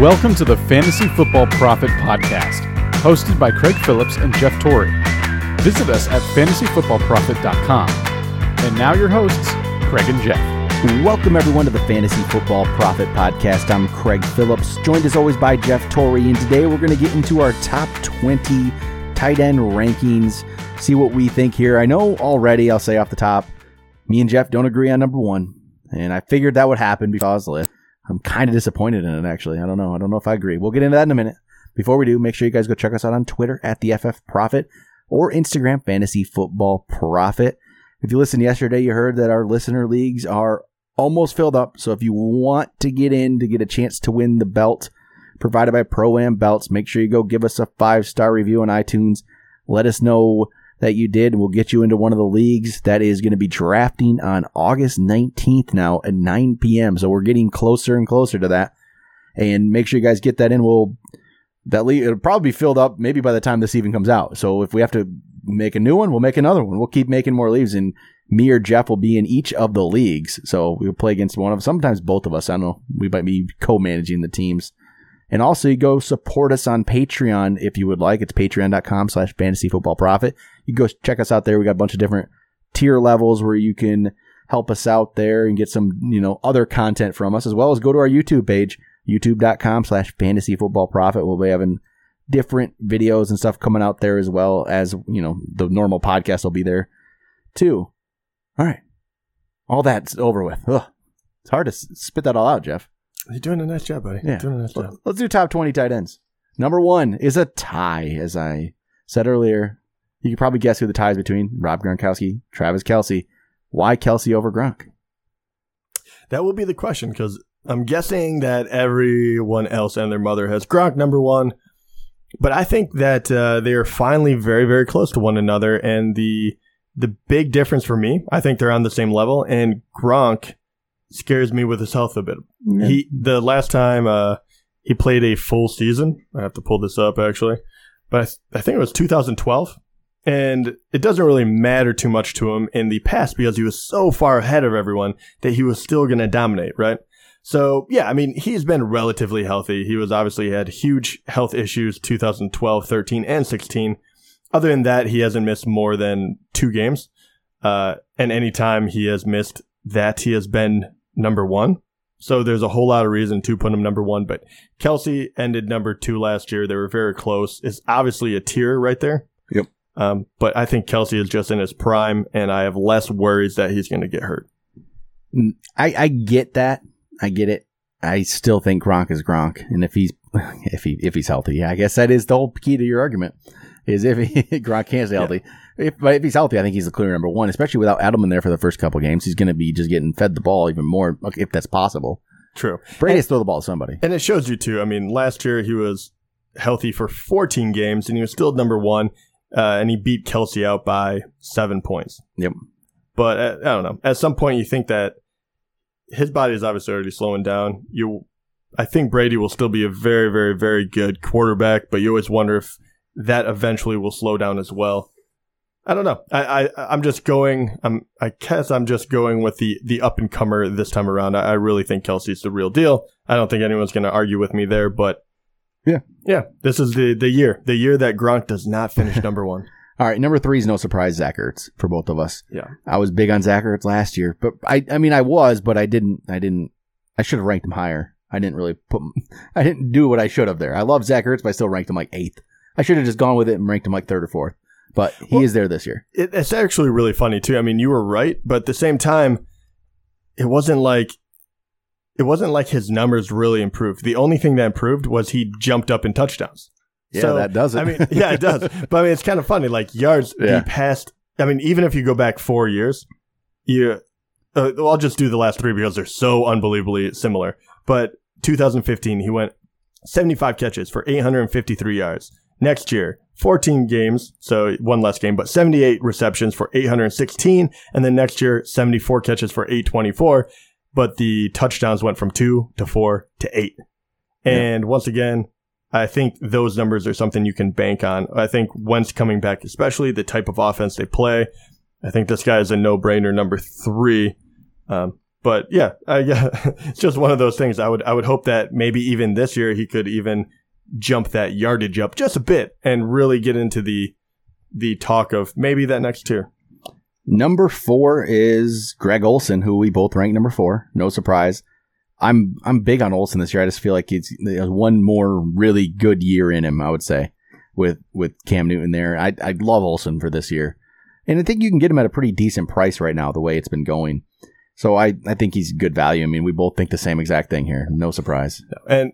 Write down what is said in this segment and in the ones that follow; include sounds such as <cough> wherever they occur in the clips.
Welcome to the Fantasy Football Profit Podcast, hosted by Craig Phillips and Jeff Torrey. Visit us at fantasyfootballprofit.com. And now your hosts, Craig and Jeff. Welcome, everyone, to the Fantasy Football Profit Podcast. I'm Craig Phillips, joined as always by Jeff Torrey. And today we're going to get into our top 20 tight end rankings, see what we think here. I know already, I'll say off the top, me and Jeff don't agree on number one. And I figured that would happen because. I'm kind of disappointed in it, actually. I don't know. I don't know if I agree. We'll get into that in a minute. Before we do, make sure you guys go check us out on Twitter at the FF Profit or Instagram Fantasy Football Profit. If you listened yesterday, you heard that our listener leagues are almost filled up. So if you want to get in to get a chance to win the belt provided by Pro Am Belts, make sure you go give us a five star review on iTunes. Let us know that you did. We'll get you into one of the leagues that is going to be drafting on August 19th now at 9 p.m. So we're getting closer and closer to that. And make sure you guys get that in. We'll that league it'll probably be filled up maybe by the time this even comes out. So if we have to make a new one, we'll make another one. We'll keep making more leagues and me or Jeff will be in each of the leagues. So we'll play against one of. Sometimes both of us. I don't know. We might be co-managing the teams. And also you go support us on Patreon if you would like. It's patreon.com slash fantasy football profit. You go check us out there. We got a bunch of different tier levels where you can help us out there and get some, you know, other content from us as well as go to our YouTube page, youtube.com slash fantasy football profit. We'll be having different videos and stuff coming out there as well as, you know, the normal podcast will be there too. All right. All that's over with. Ugh. It's hard to spit that all out, Jeff. You're doing a nice job, buddy. Yeah. Doing a nice job. Let's do top 20 tight ends. Number one is a tie, as I said earlier. You can probably guess who the tie is between Rob Gronkowski, Travis Kelce. Why Kelce over Gronk? That will be the question because I'm guessing that everyone else and their mother has Gronk number one. But I think that uh, they are finally very, very close to one another. And the the big difference for me, I think they're on the same level. And Gronk scares me with his health a bit. He the last time uh, he played a full season, I have to pull this up actually, but I, th- I think it was 2012. And it doesn't really matter too much to him in the past because he was so far ahead of everyone that he was still going to dominate, right? So yeah, I mean, he's been relatively healthy. He was obviously had huge health issues 2012, 13, and 16. Other than that, he hasn't missed more than two games. Uh, and anytime he has missed that, he has been number one. So there's a whole lot of reason to put him number one. But Kelce ended number two last year. They were very close. It's obviously a tier right there. Yep. Um, but I think Kelce is just in his prime, and I have less worries that he's going to get hurt. I, I get that. I get it. I still think Gronk is Gronk, and if he's <laughs> if he if he's healthy, yeah, I guess that is the whole key to your argument. Is if he, <laughs> Gronk can't stay healthy. If, but if he's healthy, I think he's the clear number one, especially without Edelman there for the first couple games. He's going to be just getting fed the ball even more, if that's possible. True. Brady has throw the ball to somebody. And it shows you too. I mean, last year he was healthy for 14 games, and he was still number one, uh, and he beat Kelce out by seven points. Yep. But uh, I don't know. At some point, you think that his body is obviously already slowing down. You, I think Brady will still be a very, very, very good quarterback, but you always wonder if that eventually will slow down as well. I don't know. I, I I'm just going. I'm. I guess I'm just going with the the up and comer this time around. I, I really think Kelce's the real deal. I don't think anyone's going to argue with me there. But Yeah. yeah. This is the the year, the year that Gronk does not finish <laughs> number one. All right, number three is no surprise, Zach Ertz for both of us. Yeah. I was big on Zach Ertz last year, but I, I mean, I was, but I didn't, I didn't, I should have ranked him higher. I didn't really put, <laughs> I didn't do what I should have there. I love Zach Ertz, but I still ranked him like eighth. I should have just gone with it and ranked him like third or fourth, but he Well- is there this year. It, it's actually really funny too. I mean, you were right, but at the same time, it wasn't like it wasn't like his numbers really improved. The only thing that improved was he jumped up in touchdowns. Yeah, So, that does it. I mean, yeah, it does. <laughs> But I mean, it's kind of funny. Like yards, Yeah. he passed. I mean, even if you go back four years, you. Uh, I'll just do the last three because they're so unbelievably similar. But 2015, he went 75 catches for 853 yards. Next year, 14 games, so one less game, but 78 receptions for 816. And then next year, 74 catches for 824. But the touchdowns went from two to four to eight. And once again, I think those numbers are something you can bank on. I think Wentz coming back, especially the type of offense they play, I think this guy is a no brainer number three. Um, but yeah, uh, <laughs> yeah, it's just one of those things. I would I would hope that maybe even this year he could even jump that yardage up just a bit and really get into the the talk of maybe that next tier. Number four is Greg Olsen, who we both rank number four. No surprise. I'm I'm big on Olsen this year. I just feel like he's one more really good year in him. I would say with with Cam Newton there. I I love Olsen for this year, and I think you can get him at a pretty decent price right now. The way it's been going, so I I think he's good value. I mean, we both think the same exact thing here. No surprise. And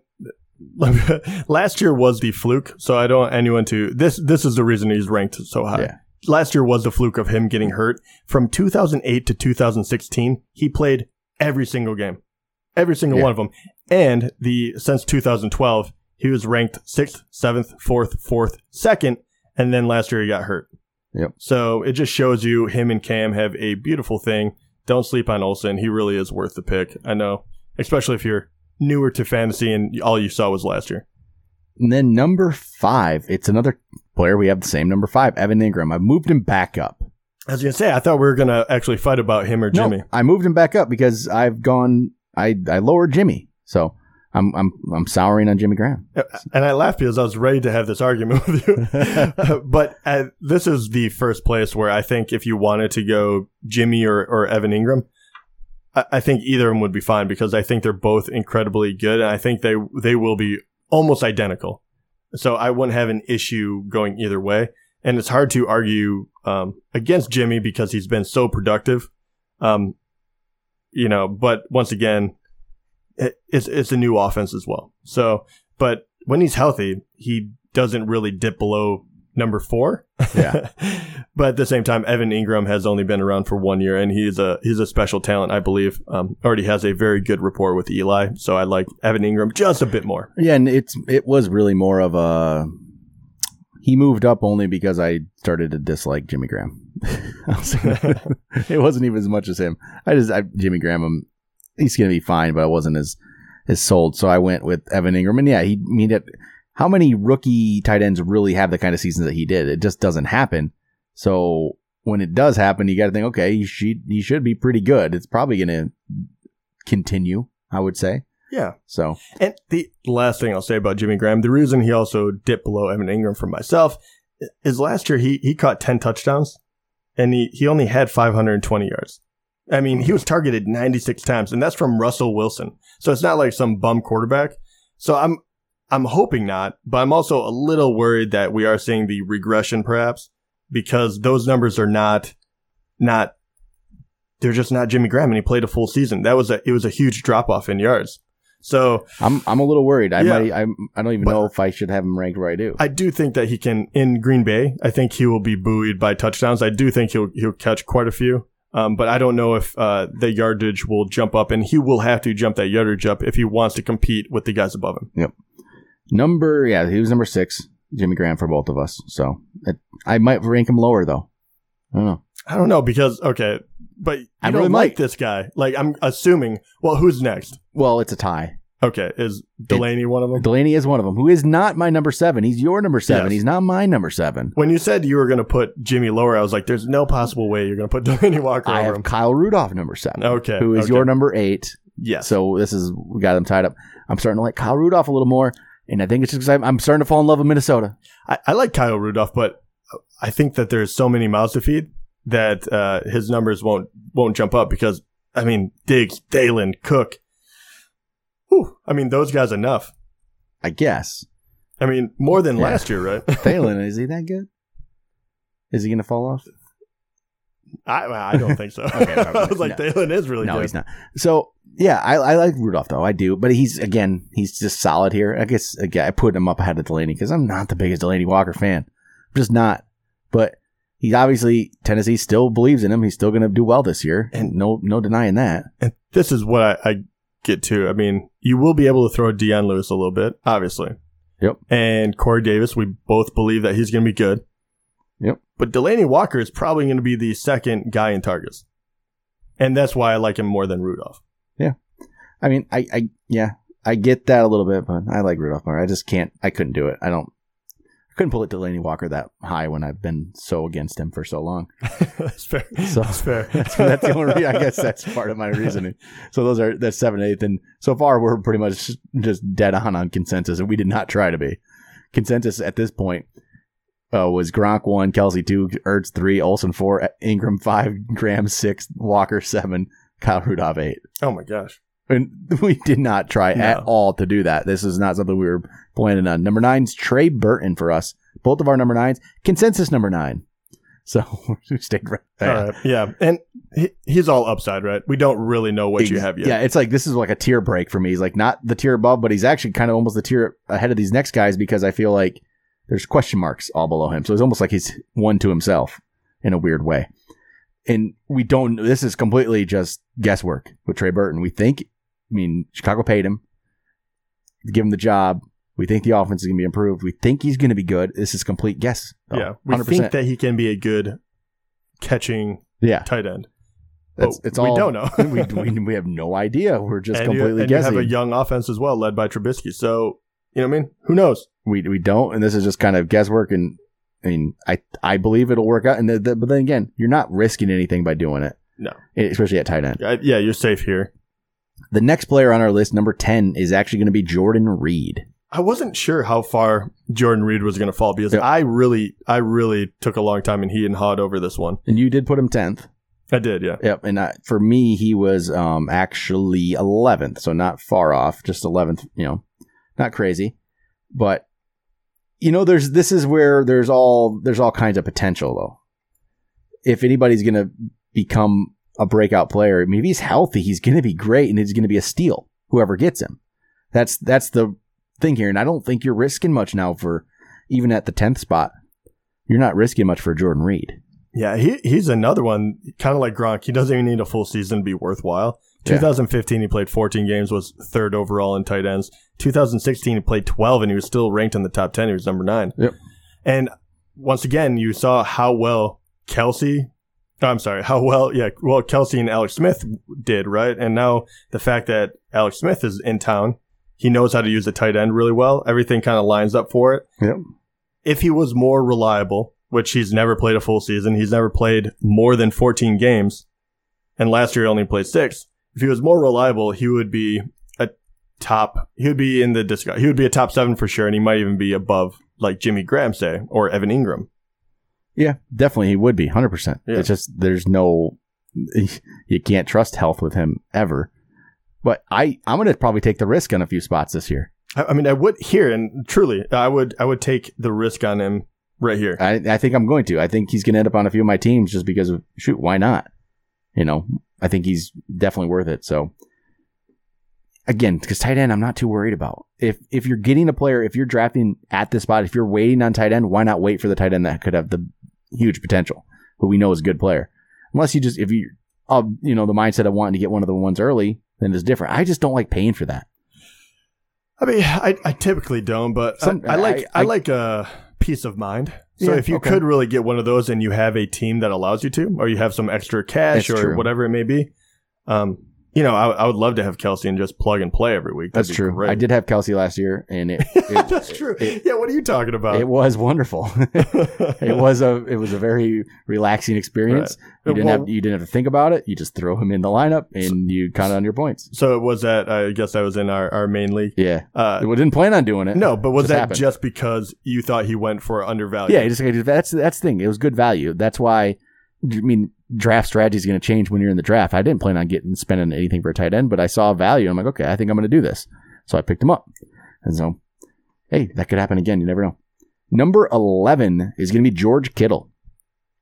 <laughs> last year was the fluke, so I don't want anyone to this. This is the reason he's ranked so high. Yeah. Last year was the fluke of him getting hurt. From 2008 to 2016, he played every single game, every single Yeah. one of them. And the since 2012, he was ranked sixth, seventh, fourth, fourth, second, and then last year he got hurt. Yep. So it just shows you him and Cam have a beautiful thing. Don't sleep on Olsen. He really is worth the pick. I know, especially if you're newer to fantasy and all you saw was last year. And then number five, it's another player. We have the same number five, Evan Engram. I moved him back up. I was gonna say, I thought we were gonna actually fight about him or Jimmy. No, I moved him back up because I've gone. I I lowered Jimmy, so I'm I'm I'm souring on Jimmy Graham. And I laughed because I was ready to have this argument <laughs> with you. <laughs> but uh, this is the first place where I think if you wanted to go Jimmy or, or Evan Engram, I, think either of them would be fine because I think they're both incredibly good, and I think they they will be almost identical. So I wouldn't have an issue going either way. And it's hard to argue um, against Jimmy because he's been so productive. Um, you know, but once again, it, it's it's a new offense as well. So, but when he's healthy, he doesn't really dip below number four. Yeah. <laughs> but at the same time, Evan Engram has only been around for one year, and he's a he's a special talent, I believe. Um, already has a very good rapport with Eli, so I like Evan Engram just a bit more. Yeah, and it's it was really more of a. He moved up only because I started to dislike Jimmy Graham. I'll say that. it wasn't even as much as him. I just I, Jimmy Graham. um, He's gonna be fine, but I wasn't as as sold. So I went with Evan Engram, and yeah, he I mean that. How many rookie tight ends really have the kind of seasons that he did? It just doesn't happen. So when it does happen, you got to think, okay, he should he should be pretty good. It's probably gonna continue. I would say. Yeah. So And the last thing I'll say about Jimmy Graham, the reason he also dipped below Evan Engram for myself is last year he, he caught 10 touchdowns and he, he only had 520 yards. I mean, he was targeted 96 times and that's from Russell Wilson. So it's not like some bum quarterback. So I'm, I'm hoping not, but I'm also a little worried that we are seeing the regression perhaps because those numbers are not, not, they're just not Jimmy Graham and he played a full season. That was a, it was a huge drop off in yards. So I'm I'm a little worried. I Yeah. might I I don't even know if I should have him ranked where I do. I do think that he can in Green Bay. I think he will be buoyed by touchdowns. I do think he'll he'll catch quite a few. Um, but I don't know if uh, the yardage will jump up, and he will have to jump that yardage up if he wants to compete with the guys above him. Number yeah, he was number six. Jimmy Graham for both of us. So it, I might rank him lower though. I don't know. I don't know because okay, but you I don't really like might. this guy. Like I'm assuming. Well, who's next? Well, it's a tie. Okay, is Delanie one of them? Delanie is one of them, who is not my number seven. He's your number seven. Yes. He's not my number seven. When you said you were going to put Jimmy lower, I was like, "There's no possible way you're going to put <laughs> Delanie Walker I over have him." Kyle Rudolph number seven. Okay, Who is okay. your number eight. Yes. So this is we got them tied up. I'm starting to like Kyle Rudolph a little more, and I think it's just because I'm, I'm starting to fall in love with Minnesota. I, I like Kyle Rudolph, but I think that there's so many mouths to feed that uh, his numbers won't won't jump up because I mean Diggs, Thielen, Cook. Whew, I mean those guys enough. I guess. I mean more than Yeah. last year, right? Thielen, <laughs> is he that good? Is he going to fall off? I I don't think so. <laughs> Okay, <laughs> I was like no. Thielen is really no, good. he's not. So yeah, I, I like Rudolph though. I do, but he's again, he's just solid here. I guess again, I put him up ahead of Delanie because I'm not the biggest Delanie Walker fan. I'm just not. But he's obviously Tennessee still believes in him. He's still going to do well this year, and no no denying that. And this is what I, I get to. I mean, you will be able to throw Dion Lewis a little bit, obviously. Yep. And Corey Davis, we both believe that he's going to be good. Yep. But Delanie Walker is probably going to be the second guy in targets. And that's why I like him more than Rudolph. Yeah. I mean, I, I yeah, I get that a little bit, but I like Rudolph more. I just can't. I couldn't do it. I don't. I couldn't pull it Delanie Walker that high when I've been so against him for so long. <laughs> that's fair. So- that's fair. <laughs> so that's the only. I guess that's part of my reasoning. So those are that's seven eighth, and so far we're pretty much just dead on on consensus, and we did not try to be. Consensus at this point uh, was Gronk one, Kelce two, Ertz three, Olsen four, Engram five, Graham six, Walker seven, Kyle Rudolph eight. Oh my gosh. And <laughs> we did not try at all to do that. This is not something we were planning on. Number nine's Trey Burton for us. Both of our number nines, consensus number nine. So <laughs> we stayed right there. All right. Yeah. And he, he's all upside, right? We don't really know what you have yet. Yeah, it's like this is like a tier break for me. He's like not the tier above, but he's actually kind of almost the tier ahead of these next guys because I feel like there's question marks all below him. So it's almost like he's one to himself in a weird way. And we don't. This is completely just guesswork with Trey Burton. We think. I mean, Chicago paid him, give him the job. We think the offense is going to be improved. We think he's going to be good. This is complete guess. though. Yeah. We 100%. think that he can be a good catching yeah, tight end. that's, it's we all don't know. <laughs> we, we we have no idea. We're just and you, completely and you guessing. have a young offense as well, led by Trubisky. So, you know what I mean? Who knows? We we don't, and this is just kind of guesswork. And I mean, I I believe it'll work out. And the, the, but then again, you're not risking anything by doing it, No. especially at tight end. I- yeah, you're safe here. The next player on our list, number ten, is actually going to be Jordan Reed. I wasn't sure how far Jordan Reed was going to fall because Yeah. I really, I really took a long time and he and hawed over this one. And you did put him tenth. I did, yeah. Yep. And I, for me, he was um actually eleventh, so not far off, just eleventh. You know, not crazy, but you know, there's this is where there's all there's all kinds of potential though. If anybody's gonna become a breakout player, I mean, if he's healthy, he's gonna be great, and he's gonna be a steal. Whoever gets him, that's that's the thing here. And I don't think you're risking much now for even at the tenth spot. You're not risking much for Jordan Reed. Yeah, he he's another one, kind of like Gronk. He doesn't even need a full season to be worthwhile. Yeah. 2015, he played 14 games, was third overall in tight ends. 2016, he played 12, and he was still ranked in the top 10. He was number nine. Yep. And once again, you saw how well Kelce, oh, I'm sorry, how well, yeah, well, Kelce and Alex Smith did, right? And now the fact that Alex Smith is in town, he knows how to use the tight end really well. Everything kind of lines up for it Yep. if he was more reliable, which he's never played a full season, he's never played more than 14 games, and last year he only played six. If he was more reliable, he would be a top. He would be in the discuss. He would be a top seven for sure, and he might even be above like Jimmy Graham say or Evan Engram. Yeah, definitely he would be 100%. It's just there's no <laughs> you can't trust health with him ever. But I I'm going to probably take the risk on a few spots this year. I, I mean, I would here and truly, I would. I would take the risk on him right here. I I think I'm going to. I think he's going to end up on a few of my teams just because of shoot, why not? You know, I think he's definitely worth it. So again, because tight end, I'm not too worried about. If if you're getting a player, if you're drafting at this spot, if you're waiting on tight end, why not wait for the tight end that could have the huge potential, who we know is a good player? Unless you just if you, uh, you know, the mindset of wanting to get one of the ones early, then it's different. I just don't like paying for that. I mean, I, I typically don't, but Some- I, I like I- I, I- like a peace of mind. So Yeah, if you okay. could really get one of those, and you have a team that allows you to, or you have some extra cash That's or true. whatever it may be, um, you know, I, I would love to have Kelce and just plug and play every week. That'd That's true. great. I did have Kelce last year, and it, <laughs> it That's true. It, yeah, what are you talking about? it was wonderful. <laughs> it was a it was a very relaxing experience. You didn't Well- have you didn't have to think about it. You just throw him in the lineup and you count on your points. so it was that. I guess I was in our, our main league. Yeah, Uh, we didn't plan on doing it. no, but was Just that happened. just because you thought he went for undervalued? Yeah, just that's that's the thing. It was good value. That's why. I mean, draft strategy is going to change when you're in the draft. I didn't plan on getting spending anything for a tight end, but I saw value. I'm like, okay, I think I'm going to do this. So I picked him up, and so hey, that could happen again. You never know. Number eleven is going to be George Kittle,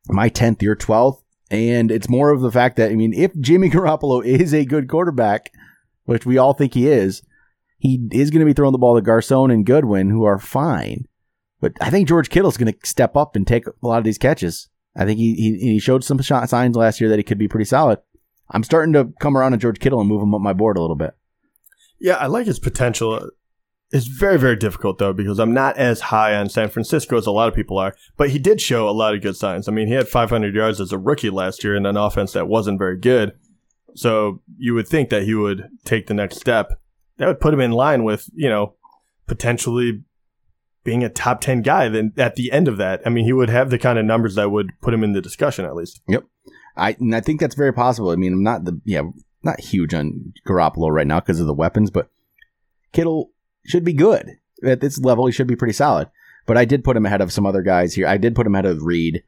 my tenth, your twelfth, and it's more of the fact that I mean, if Jimmy <laughs> Garoppolo is a good quarterback, which we all think he is, he is going to be throwing the ball to Garcon and Goodwin, who are fine. But I think George Kittle is going to step up and take a lot of these catches. I think he, he he showed some signs last year that he could be pretty solid. I'm starting to come around to George Kittle and move him up my board a little bit. Yeah, I like his potential. It's very, very difficult though because I'm not as high on San Francisco as a lot of people are. But he did show a lot of good signs. I mean, he had 500 yards as a rookie last year in an offense that wasn't very good. So you would think that he would take the next step. That would put him in line with you know potentially being a top 10 guy, then at the end of that, I mean, he would have the kind of numbers that would put him in the discussion at least. Yep. I I think that's very possible. I mean, I'm not the yeah, not huge on Garoppolo right now because of the weapons, but Kittle should be good at this level. He should be pretty solid. But I did put him ahead of some other guys here. I did put him ahead of Reed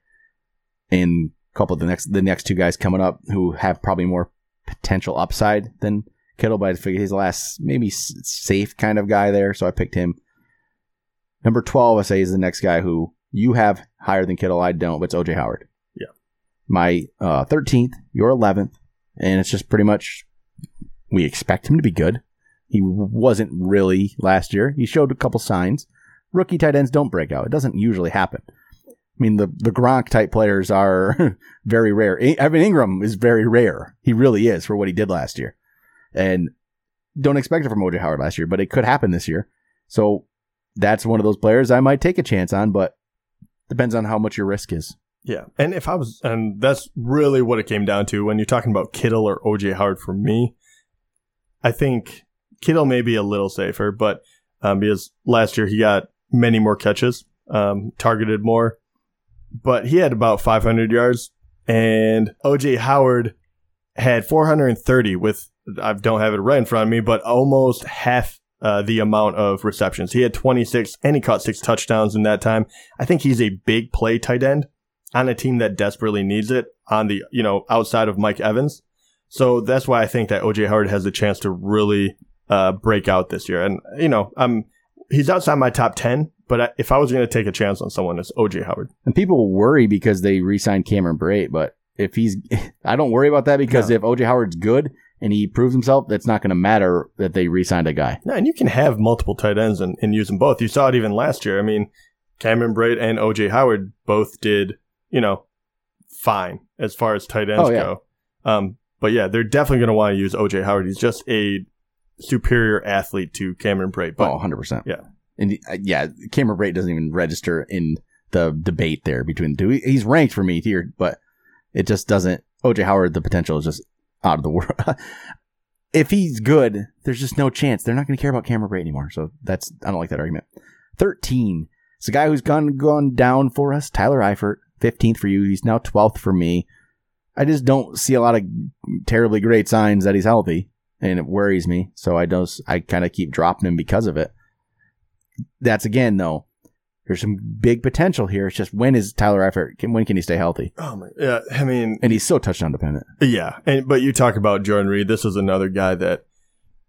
and a couple of the next the next two guys coming up who have probably more potential upside than Kittle. But I figured he's the last maybe safe kind of guy there, so I picked him. Number twelve, I say, is the next guy who you have higher than Kittle. I don't, but it's OJ Howard. Yeah. My uh, 13th, your 11th, and it's just pretty much we expect him to be good. He wasn't really last year. He showed a couple signs. Rookie tight ends don't break out. It doesn't usually happen. I mean, the, the Gronk type players are <laughs> very rare. I- Evan Engram is very rare. He really is for what he did last year. And don't expect it from OJ Howard last year, but it could happen this year. So that's one of those players I might take a chance on, but depends on how much your risk is. Yeah. And if I was, and that's really what it came down to when you're talking about Kittle or OJ Howard for me, I think Kittle may be a little safer, but um, because last year he got many more catches, um, targeted more, but he had about 500 yards, and OJ Howard had 430 with, I don't have it right in front of me, but almost half uh, the amount of receptions. He had 26 and he caught six touchdowns in that time. I think he's a big play tight end on a team that desperately needs it on the, you know, outside of Mike Evans. So that's why I think that OJ Howard has a chance to really uh, break out this year. And, you know, I'm, he's outside my top 10, but I, if I was going to take a chance on someone, it's OJ Howard. And people worry because they re-signed Cameron Brate, but if he's, <laughs> I don't worry about that because No. if OJ Howard's good and he proves himself, that's not going to matter that they re-signed a guy. Yeah, and you can have multiple tight ends and, and use them both. You saw it even last year. I mean, Cameron Brate and OJ Howard both did, you know, fine as far as tight ends Oh, yeah. go. Um, but yeah, they're definitely going to want to use OJ Howard. He's just a superior athlete to Cameron Brate. But oh, 100%. Yeah. And uh, yeah, Cameron Brate doesn't even register in the debate there between the two. He's ranked for me here, but it just doesn't. OJ Howard, the potential is just out of the world. <laughs> if he's good, there's just no chance. They're not going to care about Cameron Brate anymore. So that's, I don't like that argument. 13. It's a guy who's gone, gone down for us, Tyler Eifert. 15th for you. He's now 12th for me. I just don't see a lot of terribly great signs that he's healthy, and it worries me. So I don't. I kind of keep dropping him because of it. That's again though. There's some big potential here. It's just when is Tyler Eifert? Can, when can he stay healthy? oh my, yeah, I mean, And he's so touchdown dependent. Yeah, and but you talk about Jordan Reed. This is another guy that,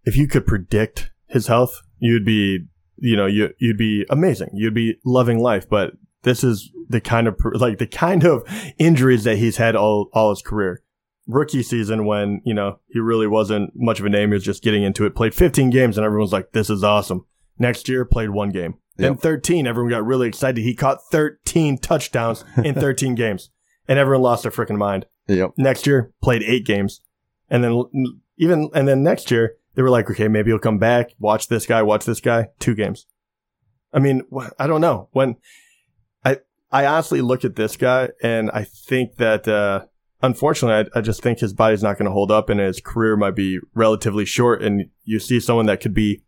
if you could predict his health, you'd be, you know, you you'd be amazing. You'd be loving life. But this is the kind of like the kind of injuries that he's had all all his career. Rookie season when you know he really wasn't much of a name. He was just getting into it. Played 15 games, and everyone's like, "This is awesome." Next year, played one game. Then Yep. 13, everyone got really excited. He caught 13 touchdowns in <laughs> 13 games, and everyone lost their freaking mind Yep. next year played eight games and then even and then next year they were like okay maybe he'll come back watch this guy watch this guy two games i mean i don't know when i i honestly look at this guy and i think that uh unfortunately i, I just think his body's not going to hold up and his career might be relatively short and you see someone that could be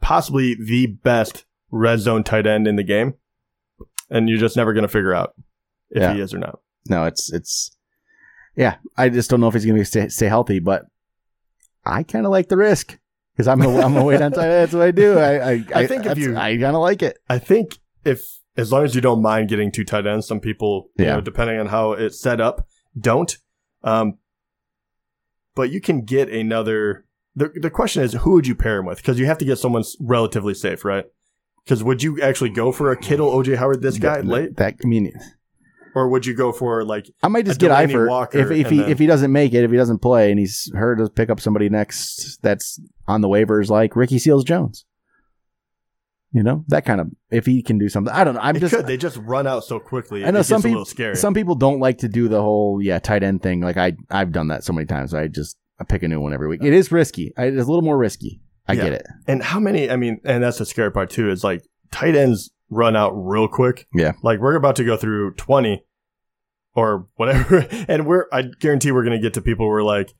possibly the best red zone tight end in the game and you're just never going to figure out if Yeah. he is or not No, it's it's. Yeah, I just don't know if he's going to stay, stay healthy, but I kind of like the risk because I'm gonna, I'm gonna wait on tight end. That's what I do. I I, <laughs> I think if you- I kind of like it. I think if as long as you don't mind getting two tight ends, some people, you Yeah. know, depending on how it's set up, don't. Um, but you can get another. The the question is, who would you pair him with? Because you have to get someone relatively safe, right? Because would you actually go for a Kittle, OJ Howard, this guy That- late, That I mean, or would you go for like I might just get Eifert Walker if if he then- if he doesn't make it, if he doesn't play, and he's hurt to pick up somebody next that's on the waivers like Ricky Seals Jones. You know that kind of if he can do something. I don't know. I'm just could they just run out so quickly? I know some people scary. some people don't like to do the whole yeah tight end thing. Like I I've done that so many times. I just I pick a new one every week. It is risky. I, it's a little more risky. I Yeah. get it. And how many? I mean, and that's the scary part too. Is like tight ends run out real quick. Yeah. Like we're about to go through twenty or whatever, <laughs> and we're I guarantee we're gonna get to people who are like,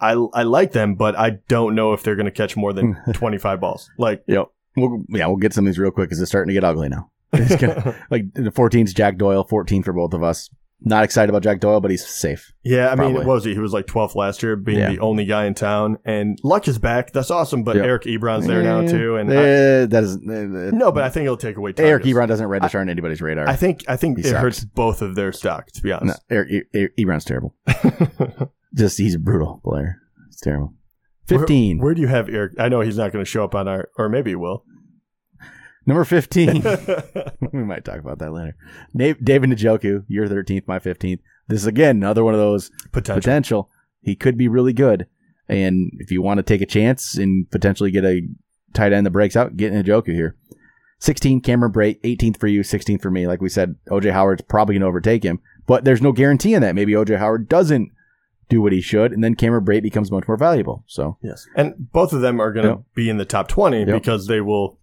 I I like them, but I don't know if they're gonna catch more than <laughs> twenty five balls. Like, Yep. We'll, yeah, we'll get some of these real quick because it's starting to get ugly now. <laughs> Gonna- like the 14th is Jack Doyle, 14 for both of us. Not excited about Jack Doyle, but he's safe. Yeah, I mean, what was he? He was like 12th last year, being Yeah. the only guy in town. And Luck is back. That's awesome. But Yep. Eric Ebron's there now Eh, too. And I, eh, that is uh, no, but I think it'll take away. Eric. Ebron doesn't register on anybody's radar. I think I think He it sucks. hurts both of their stock. To be no, honest. Eric, E- Eric Ebron's terrible. <laughs> Just he's a brutal player. It's terrible. 15. Where, where do you have Eric? I know he's not going to show up on our, or maybe he will. Number 15. <laughs> <laughs> we might talk about that later. David Njoku, your 13th, my 15th. This is again another one of those Potential. potential. He could be really good. And if you want to take a chance and potentially get a tight end that breaks out, get Njoku here. 16, Cameron Brate, 18th for you, 16th for me. Like we said, OJ Howard's probably going to overtake him, but there's no guarantee in that. Maybe OJ Howard doesn't do what he should, and then Cameron Brate becomes much more valuable. So, Yes, and both of them are going to Yep. be in the top twenty Yep. because they will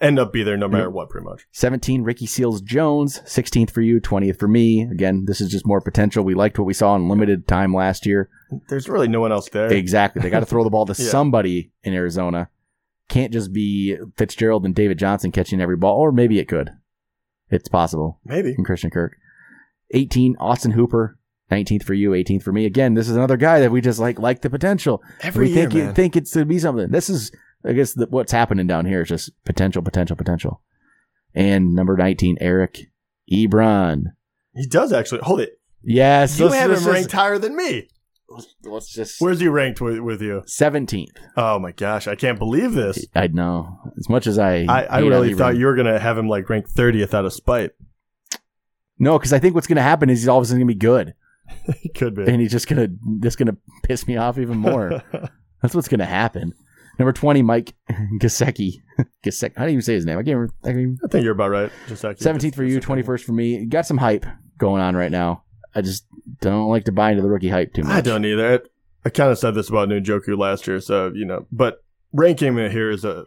end up be there no matter what, pretty much. 17, Ricky Seals Jones, 16th for you, 20th for me. Again, this is just more potential. We liked what we saw in limited time last year. There's really no one else there. Exactly. They got to throw the ball to <laughs> Yeah. somebody in Arizona. Can't just be Fitzgerald and David Johnson catching every ball, or maybe it could. It's possible. Maybe. From Christian Kirk. 18, Austin Hooper. 19th for you, 18th for me. Again, this is another guy that we just like like the potential. Every we year, think man. think it's to be something. This is, I guess, the, what's happening down here is just potential, potential, potential. And number 19, Eric Ebron. He does actually. Hold it. Yes, You let's- have let's him just- ranked higher than me. Let's just Where's he ranked with, with you? 17th. Oh my gosh, I can't believe this. I know. As much as I, I, I really thought you were going to have him like ranked 30th out of spite. No, because I think what's going to happen is he's all of a sudden going to be good, <laughs> he could be. and he's just going to just going to piss me off even more. <laughs> That's what's going to happen. Number twenty, Mike Gesicki. Gesicki. How do you even say his name? I can't. remember- I can't even- I think you're about right. Just 17th for you, 21st for me. Got some hype going on right now. I just don't like to buy into the rookie hype too much. I don't either. I, I kind of said this about Njoku last year, so you know, but ranking him here is a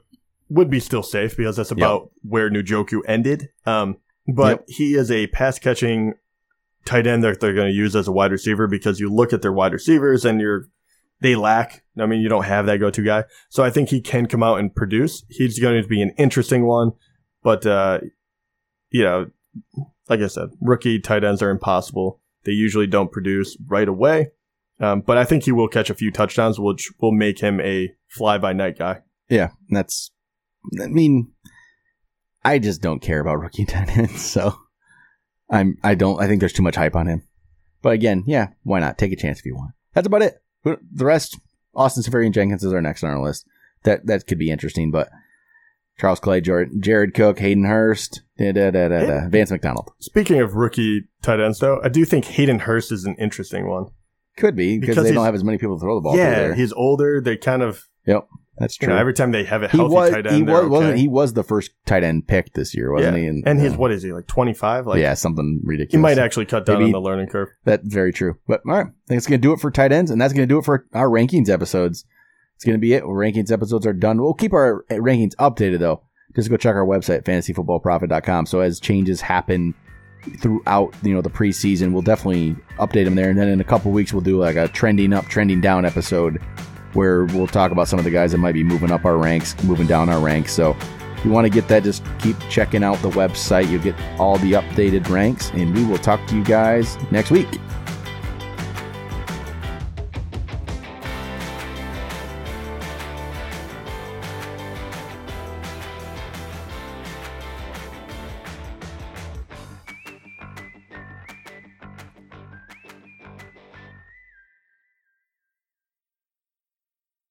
would be still safe because that's about where Njoku ended. Um, but Yep. he is a pass catching tight end that they're going to use as a wide receiver because you look at their wide receivers and you're they lack. I mean, you don't have that go to guy, so I think he can come out and produce. He's going to be an interesting one, but uh, you know, like I said, rookie tight ends are impossible. They usually don't produce right away. Um, but I think he will catch a few touchdowns, which will make him a fly by night guy. Yeah, that's. I mean, I just don't care about rookie <laughs> tight ends, so I'm. I don't. I think there's too much hype on him. But again, yeah, why not take a chance if you want? That's about it. The rest, Austin Seferian Jenkins is our next on our list. That that could be interesting, but Charles Clay, Jared, Jared Cook, Hayden Hurst, da, da, da, da, da, Vance McDonald Speaking of rookie tight ends, though, I do think Hayden Hurst is an interesting one. could be because, they don't have as many people to throw the ball. yeah, there. he's older. They kind of, yep, that's you true. know, every time they have a he healthy was tight end, he was okay. wasn't he was the first tight end picked this year, wasn't yeah. he? And, he's uh, what is he like twenty five? Like yeah, something ridiculous. he might actually cut down Maybe- on the learning curve. That's very true. But all right, I think it's going to do it for tight ends, and that's going to do it for our rankings episodes. It's going to be it. Rankings episodes are done. We'll keep our rankings updated though. Just go check our website, fantasyfootballprofit.com. So as changes happen throughout, you know, the preseason, we'll definitely update them there. And then in a couple weeks, we'll do like a trending up, trending down episode where we'll talk about some of the guys that might be moving up our ranks, moving down our ranks. So if you want to get that, just keep checking out the website. You'll get all the updated ranks, and we will talk to you guys next week.